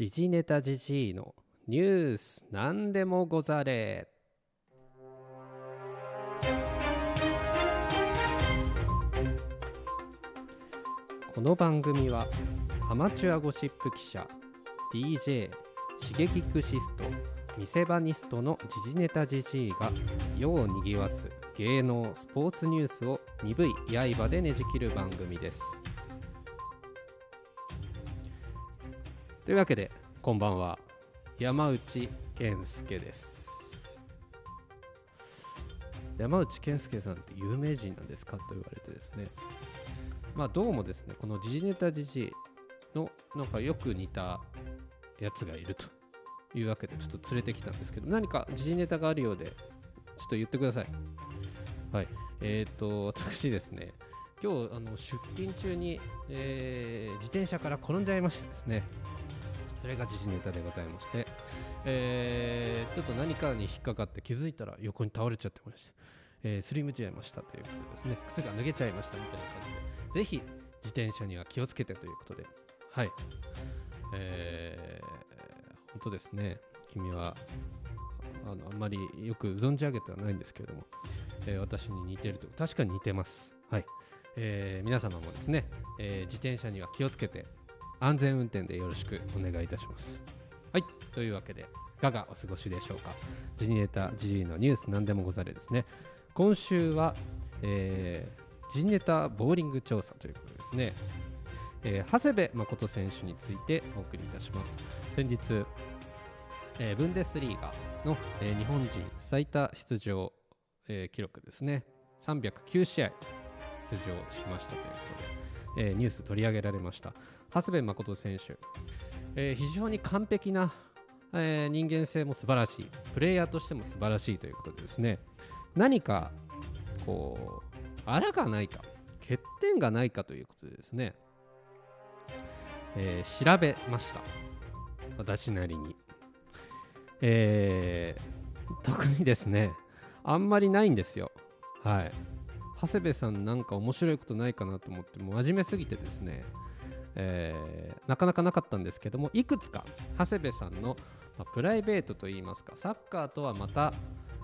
時事ネタ時事のニュース何でもござれ。この番組はアマチュアゴシップ記者 DJ シゲキクシスト見せ場ニストの時事ネタ時事が世をにぎわす芸能スポーツニュースを鈍い刃でねじ切る番組です。というわけでこんばんは山内健介です。山内健介さんって有名人なんですかと言われてですね。まあどうもですね。この時事ネタ時事のなんかよく似たやつがいるというわけでちょっと連れてきたんですけど何か時事ネタがあるようでちょっと言ってください。はい。えっ、ー、と私ですね。今日あの出勤中に、えー、自転車から転んじゃいましてですね。それが時事ネタでございまして、えー、ちょっと何かに引っかかって気づいたら横に倒れちゃってまして、えー、スリムちゃいましたということですね。靴が脱げちゃいましたみたいな感じで。ぜひ自転車には気をつけてということで。はい。えー、本当ですね。君はあのあんまりよく存じ上げてはないんですけれども、えー、私に似てると。確かに似てます。はい。えー、皆様もですね、えー、自転車には気をつけて安全運転でよろしくお願いいたします。はいというわけでいかがお過ごしでしょうか。ジニエタ G のニュース何でもござれですね。今週は、えー、ジネタボーリング調査ということですね、えー、長谷部誠選手についてお送りいたします。先日、えー、ブンデスリーガの、えー、日本人最多出場、えー、記録ですね。309試合出場しましたということで、えー、ニュース取り上げられました。長谷部誠選手、えー、非常に完璧な、えー、人間性も素晴らしい。プレイヤーとしても素晴らしいということでですね。何かこうあらがないか欠点がないかということでですね、えー、調べました。私なりに、えー、特にですねあんまりないんですよ。はい。長谷部さんなんか面白いことないかなと思っても真面目すぎてですね。えー、なかなかなかったんですけどもいくつか長谷部さんの、まあ、プライベートといいますかサッカーとはまた、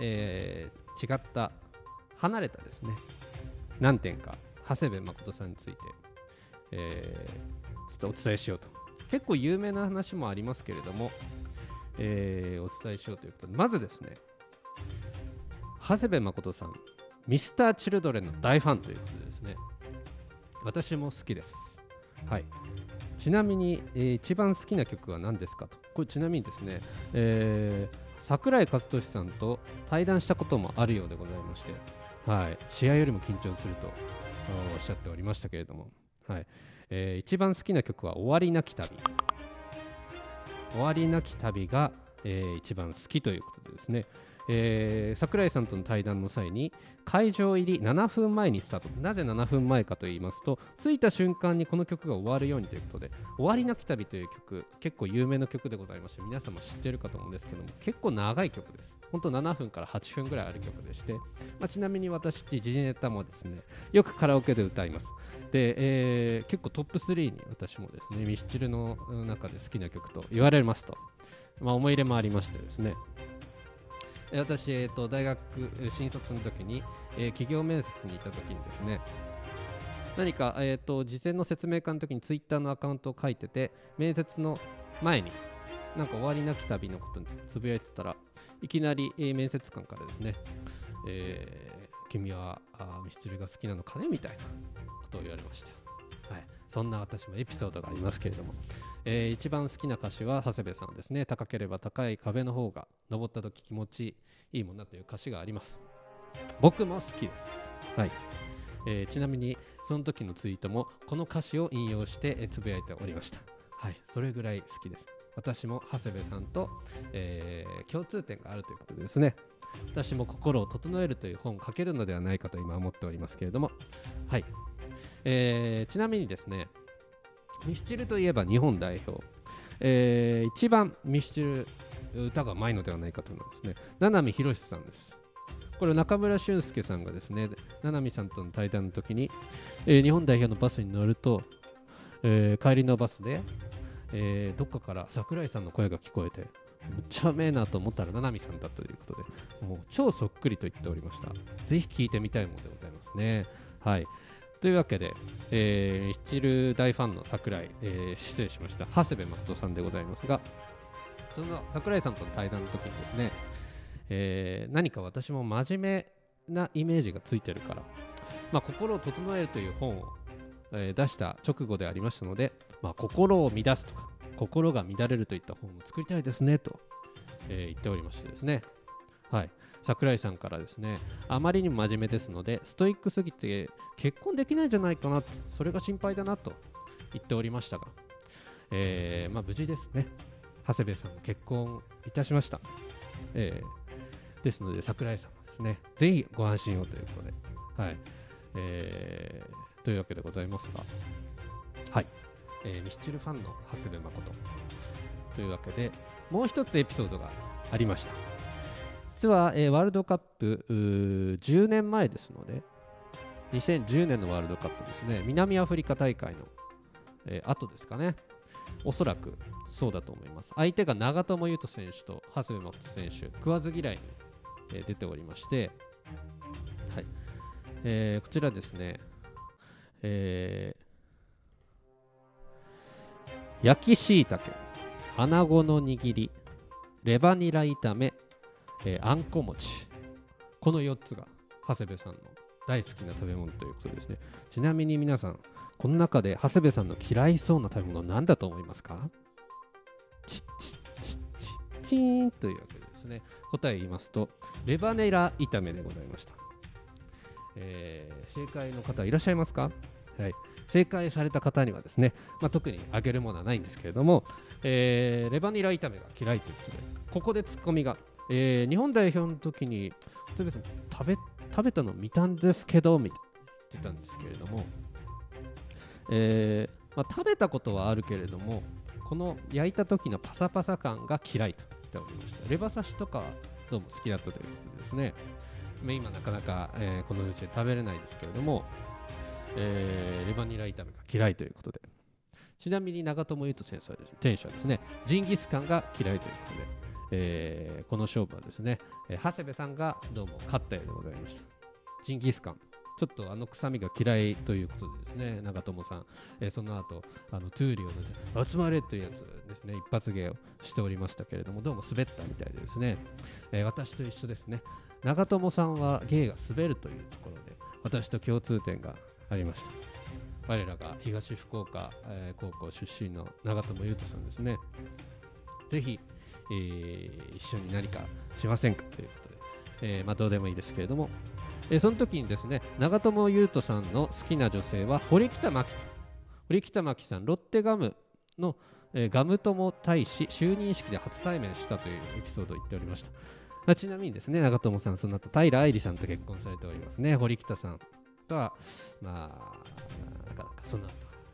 えー、違った離れたですね何点か長谷部誠さんについて、えー、ちょっとお伝えしようと。結構有名な話もありますけれども、えー、お伝えしようということでまずですね長谷部誠さんミスターチルドレンの大ファンということでですね私も好きです。はい、ちなみに、えー、一番好きな曲は何ですかと。これちなみにですね、えー、桜井和寿さんと対談したこともあるようでございまして、はい、試合よりも緊張するとおっしゃっておりましたけれども、はい。えー、一番好きな曲は「終わりなき旅」終わりなき旅が、えー、一番好きということでですね、えー、桜井さんとの対談の際に会場入り7分前にスタート。なぜ7分前かと言いますと着いた瞬間にこの曲が終わるようにということで「終わりなき旅」という曲結構有名な曲でございまして皆様知ってるかと思うんですけども結構長い曲です。本当7分から8分ぐらいある曲でして、まあ、ちなみに私時事ネタもですねよくカラオケで歌います。で、えー、結構トップ3に私もですねミスチルの中で好きな曲と言われますと、まあ、思い入れもありましてですね。私、えーと、大学新卒の時に、えー、企業面接に行った時にですね何か、えーと、事前の説明会の時にツイッターのアカウントを書いてて面接の前になんか終わりなき旅のことにつぶやいてたらいきなり、えー、面接官からですね、えー、君はあミスチルが好きなのかねみたいなことを言われました、そんな私もエピソードがありますけれども。えー、一番好きな歌詞は長谷部さんですね。高ければ高い壁の方が登った時気持ちいいもんなという歌詞があります。僕も好きです。はい、えー、ちなみにその時のツイートもこの歌詞を引用して、えー、つぶやいておりました。はい。それぐらい好きです。私も長谷部さんと、えー、共通点があるということでですね。私も心を整えるという本を書けるのではないかと今思っておりますけれども。はい、えー、ちなみにですねミスチルといえば日本代表、えー、一番ミスチル歌がうまいのではないかと思いますね七海宏さんです。これ中村俊輔さんがですね七海さんとの対談の時に、えー、日本代表のバスに乗ると、えー、帰りのバスで、えーどっかから桜井さんの声が聞こえてむっちゃめえなと思ったら七海さんだということでもう超そっくりと言っておりました。ぜひ聞いてみたいものでございますね。はい。というわけで、えー、ミッチル大ファンの桜井、えー失礼しました。長谷部誠さんでございますがその桜井さんとの対談の時にですね、えー何か私も真面目なイメージがついてるから、まあ、心を整えるという本を、えー出した直後でありましたので、まあ、心を乱すとか心が乱れるといった本を作りたいですねと、えー言っておりましてですね。はい。桜井さんからですねあまりにも真面目ですのでストイックすぎて結婚できないんじゃないかなそれが心配だなと言っておりましたが、えーまあ、無事ですね。長谷部さん結婚いたしました、えーですので桜井さんもですねぜひご安心をということではい。えーというわけでございますがはい、えーミスチルファンの長谷部誠。というわけでもう一つエピソードがありました。実は、えーワールドカップ10年前ですので2010年のワールドカップですね。南アフリカ大会の、えー後ですかね。おそらくそうだと思います。相手が長友佑都選手と長谷部誠選手食わず嫌いに、えー出ておりまして、はい。えーこちらですね、えー焼きしいたけ穴子の握りレバニラ炒め、えーあんこ餅。この4つが長谷部さんの大好きな食べ物ということですね。ちなみに皆さんこの中で長谷部さんの嫌いそうな食べ物は何だと思いますか？チッチッチッチッチーンというわけですね。答え言いますとレバニラ炒めでございました、えー正解の方いらっしゃいますか？はい。正解された方にはですね、まあ、特にあげるものはないんですけれども、えーレバニラ炒めが嫌いということでここでツッコミが、えー日本代表の時に鶴瓶さん食べ食べたの見たんですけどみたいな言ってたんですけれども、えーまあ、食べたことはあるけれどもこの焼いた時のパサパサ感が嫌いと言っておりました。レバ刺しとかはどうも好きだったということですね。まあ今なかなか、えーこのうちで食べれないですけれども、えーレバニラ炒めが嫌いということで。ちなみに長友佑都選手はです、ね、選手はですねジンギスカンが嫌いということで、えーこの勝負はですね、えー長谷部さんがどうも勝ったようでございました。ジンギスカン。ちょっとあの臭みが嫌いということでですね長友さん、えーその後あのトゥーリオの集まれというやつですね一発芸をしておりましたけれどもどうも滑ったみたいでですね、え私と一緒ですね。長友さんは芸が滑るというところで私と共通点がありました。我らが東福岡、え高校出身の長友佑都さんですね。ぜひ、えー一緒に何かしませんかということで、えーまあ、どうでもいいですけれども、えーその時にですね長友佑都さんの好きな女性は堀北真希。堀北真希さんロッテガムの、えーガム友大使就任式で初対面したというエピソードを言っておりました。まあちなみにですね長友さんその後平愛梨さんと結婚されておりますね。堀北さんとはまあなかなかそんな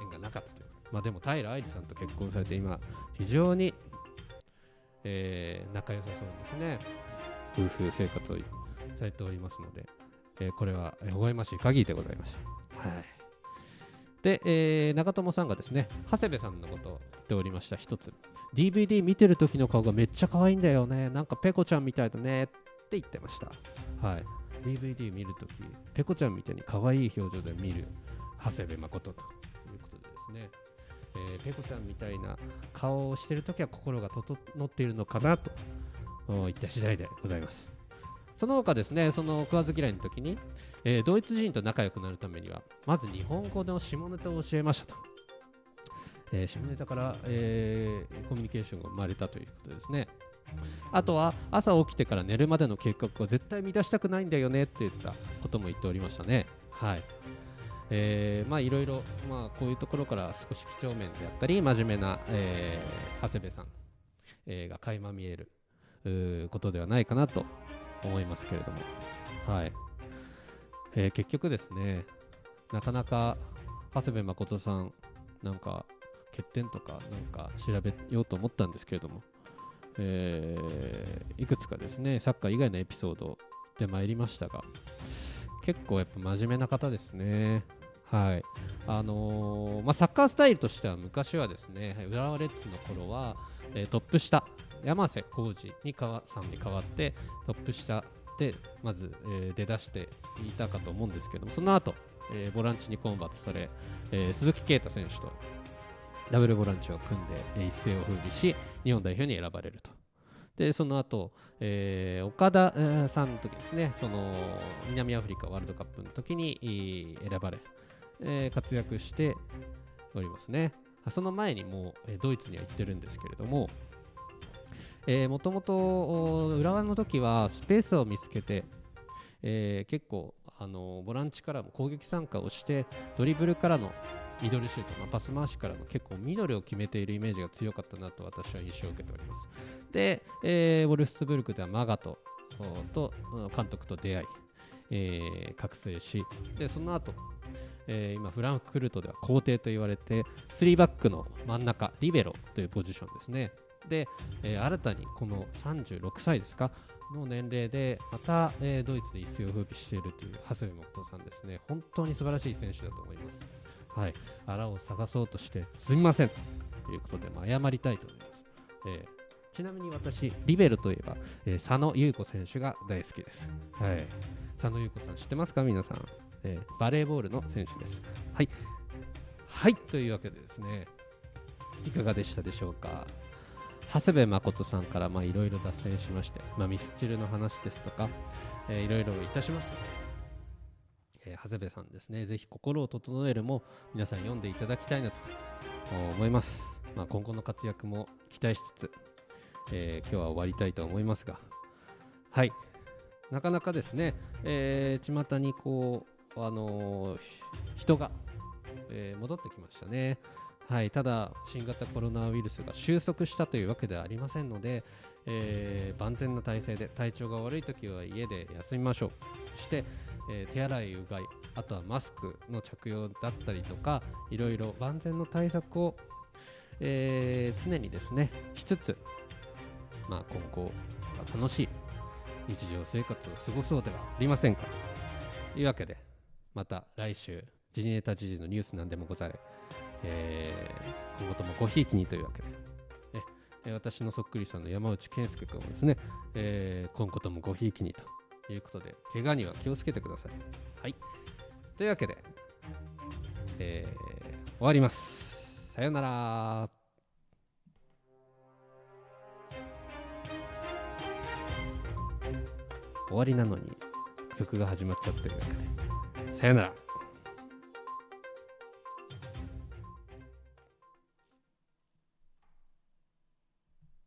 縁がなかったという。まあでも平愛梨さんと結婚されて今非常に、えー仲良さそうですね。夫婦生活をされておりますので、えーこれはえー微笑ましい限りでございます。はい。で、えー長友さんがですね長谷部さんのことを言っておりました一つ。DVD 見てる時の顔がめっちゃ可愛いんだよね。なんかペコちゃんみたいだね。って言ってました。はい。DVD 見るとき、ペコちゃんみたいに可愛い表情で見る長谷部誠ということでですね、えーペコちゃんみたいな顔をしてるときは心が整っているのかなとお言った次第でございます。その他ですね、その食わず嫌いの時に、えードイツ人と仲良くなるためには、まず日本語の下ネタを教えましたと。えー下ネタから、えーコミュニケーションが生まれたということですね。あとは朝起きてから寝るまでの計画を絶対乱したくないんだよねって言ったことも言っておりましたね。はい。えーまあいろいろ、まあこういうところから少し几帳面であったり、真面目な、えー長谷部さん、えーが垣間見えることではないかなと思いますけれども。はい。えー結局ですね、なかなか長谷部誠さん、なんか欠点とかなんか調べようと思ったんですけれども、えーいくつかですね、サッカー以外のエピソードで参りましたが、結構やっぱ真面目な方ですね。はい。あのー、まあ、サッカースタイルとしては昔はですね浦和レッズの頃は、えー、トップ下山瀬浩二にかさんに代わってトップ下でまず、えー、出だしていたかと思うんですけどもその後、えー、ボランチにコンバートされ、え、鈴木啓太選手とダブルボランチを組んで、え、一世を風靡し日本代表に選ばれると。でその後、えー、岡田、さんの時ですねその南アフリカワールドカップの時に選ばれ、えー、活躍しておりますねその前にもう、ドイツには行ってるんですけれどももともと浦和の時はスペースを見つけて、えー、結構あのボランチからも攻撃参加をしてドリブルからのミドルシュート、まあ、パス回しからの結構ミドルを決めているイメージが強かったなと私は印象を受けております。で、えー、ウォルフスブルクではマガトと監督と出会い、えー、覚醒しでその後、えー、今フランクフルトでは皇帝と言われて3バックの真ん中リベロというポジションですね。で、えー、新たにこの36歳ですか？の年齢でまた、えー、ドイツで一世を風靡しているという長谷部木さんですね。本当に素晴らしい選手だと思います。はい。あらを探そうとしてすみません。ということで、謝りたいと思います、えーちなみに私、リベルといえば、えー、佐野優子選手が大好きです。はい。佐野優子さん知ってますか？皆さん、えー、バレーボールの選手です。はい。はい、というわけでですね、いかがでしたでしょうか？長谷部誠さんからいろいろ脱線しまして、まあ、ミスチルの話ですとか、いろいろいたしました、えー、長谷部さんですね、ぜひ心を整えるも皆さん読んでいただきたいなと思います。まあ、今後の活躍も期待しつつ、えー、今日は終わりたいと思いますが、はい、なかなかですね、えー、巷にこう、あの、人が、えー、戻ってきましたね。はい、ただ、新型コロナウイルスが収束したというわけではありませんので、えー、万全な体制で体調が悪い時は家で休みましょう。そして、えー、手洗い、うがい、あとはマスクの着用だったりとか、いろいろ万全の対策を、えー、常にですね、しつつ、まあ、今後、楽しい日常生活を過ごそうではありませんか。というわけで、また来週、時事ネタ時事のニュースなんでもござれ。えー、今後ともごひいきにというわけで、え私のそっくりさんの山内健介君もですね、えー、今後ともごひいきにということで、怪我には気をつけてください。はい。というわけで、えー、終わります。さよなら。終わりなのに曲が始まっちゃってるわけで。さよなら。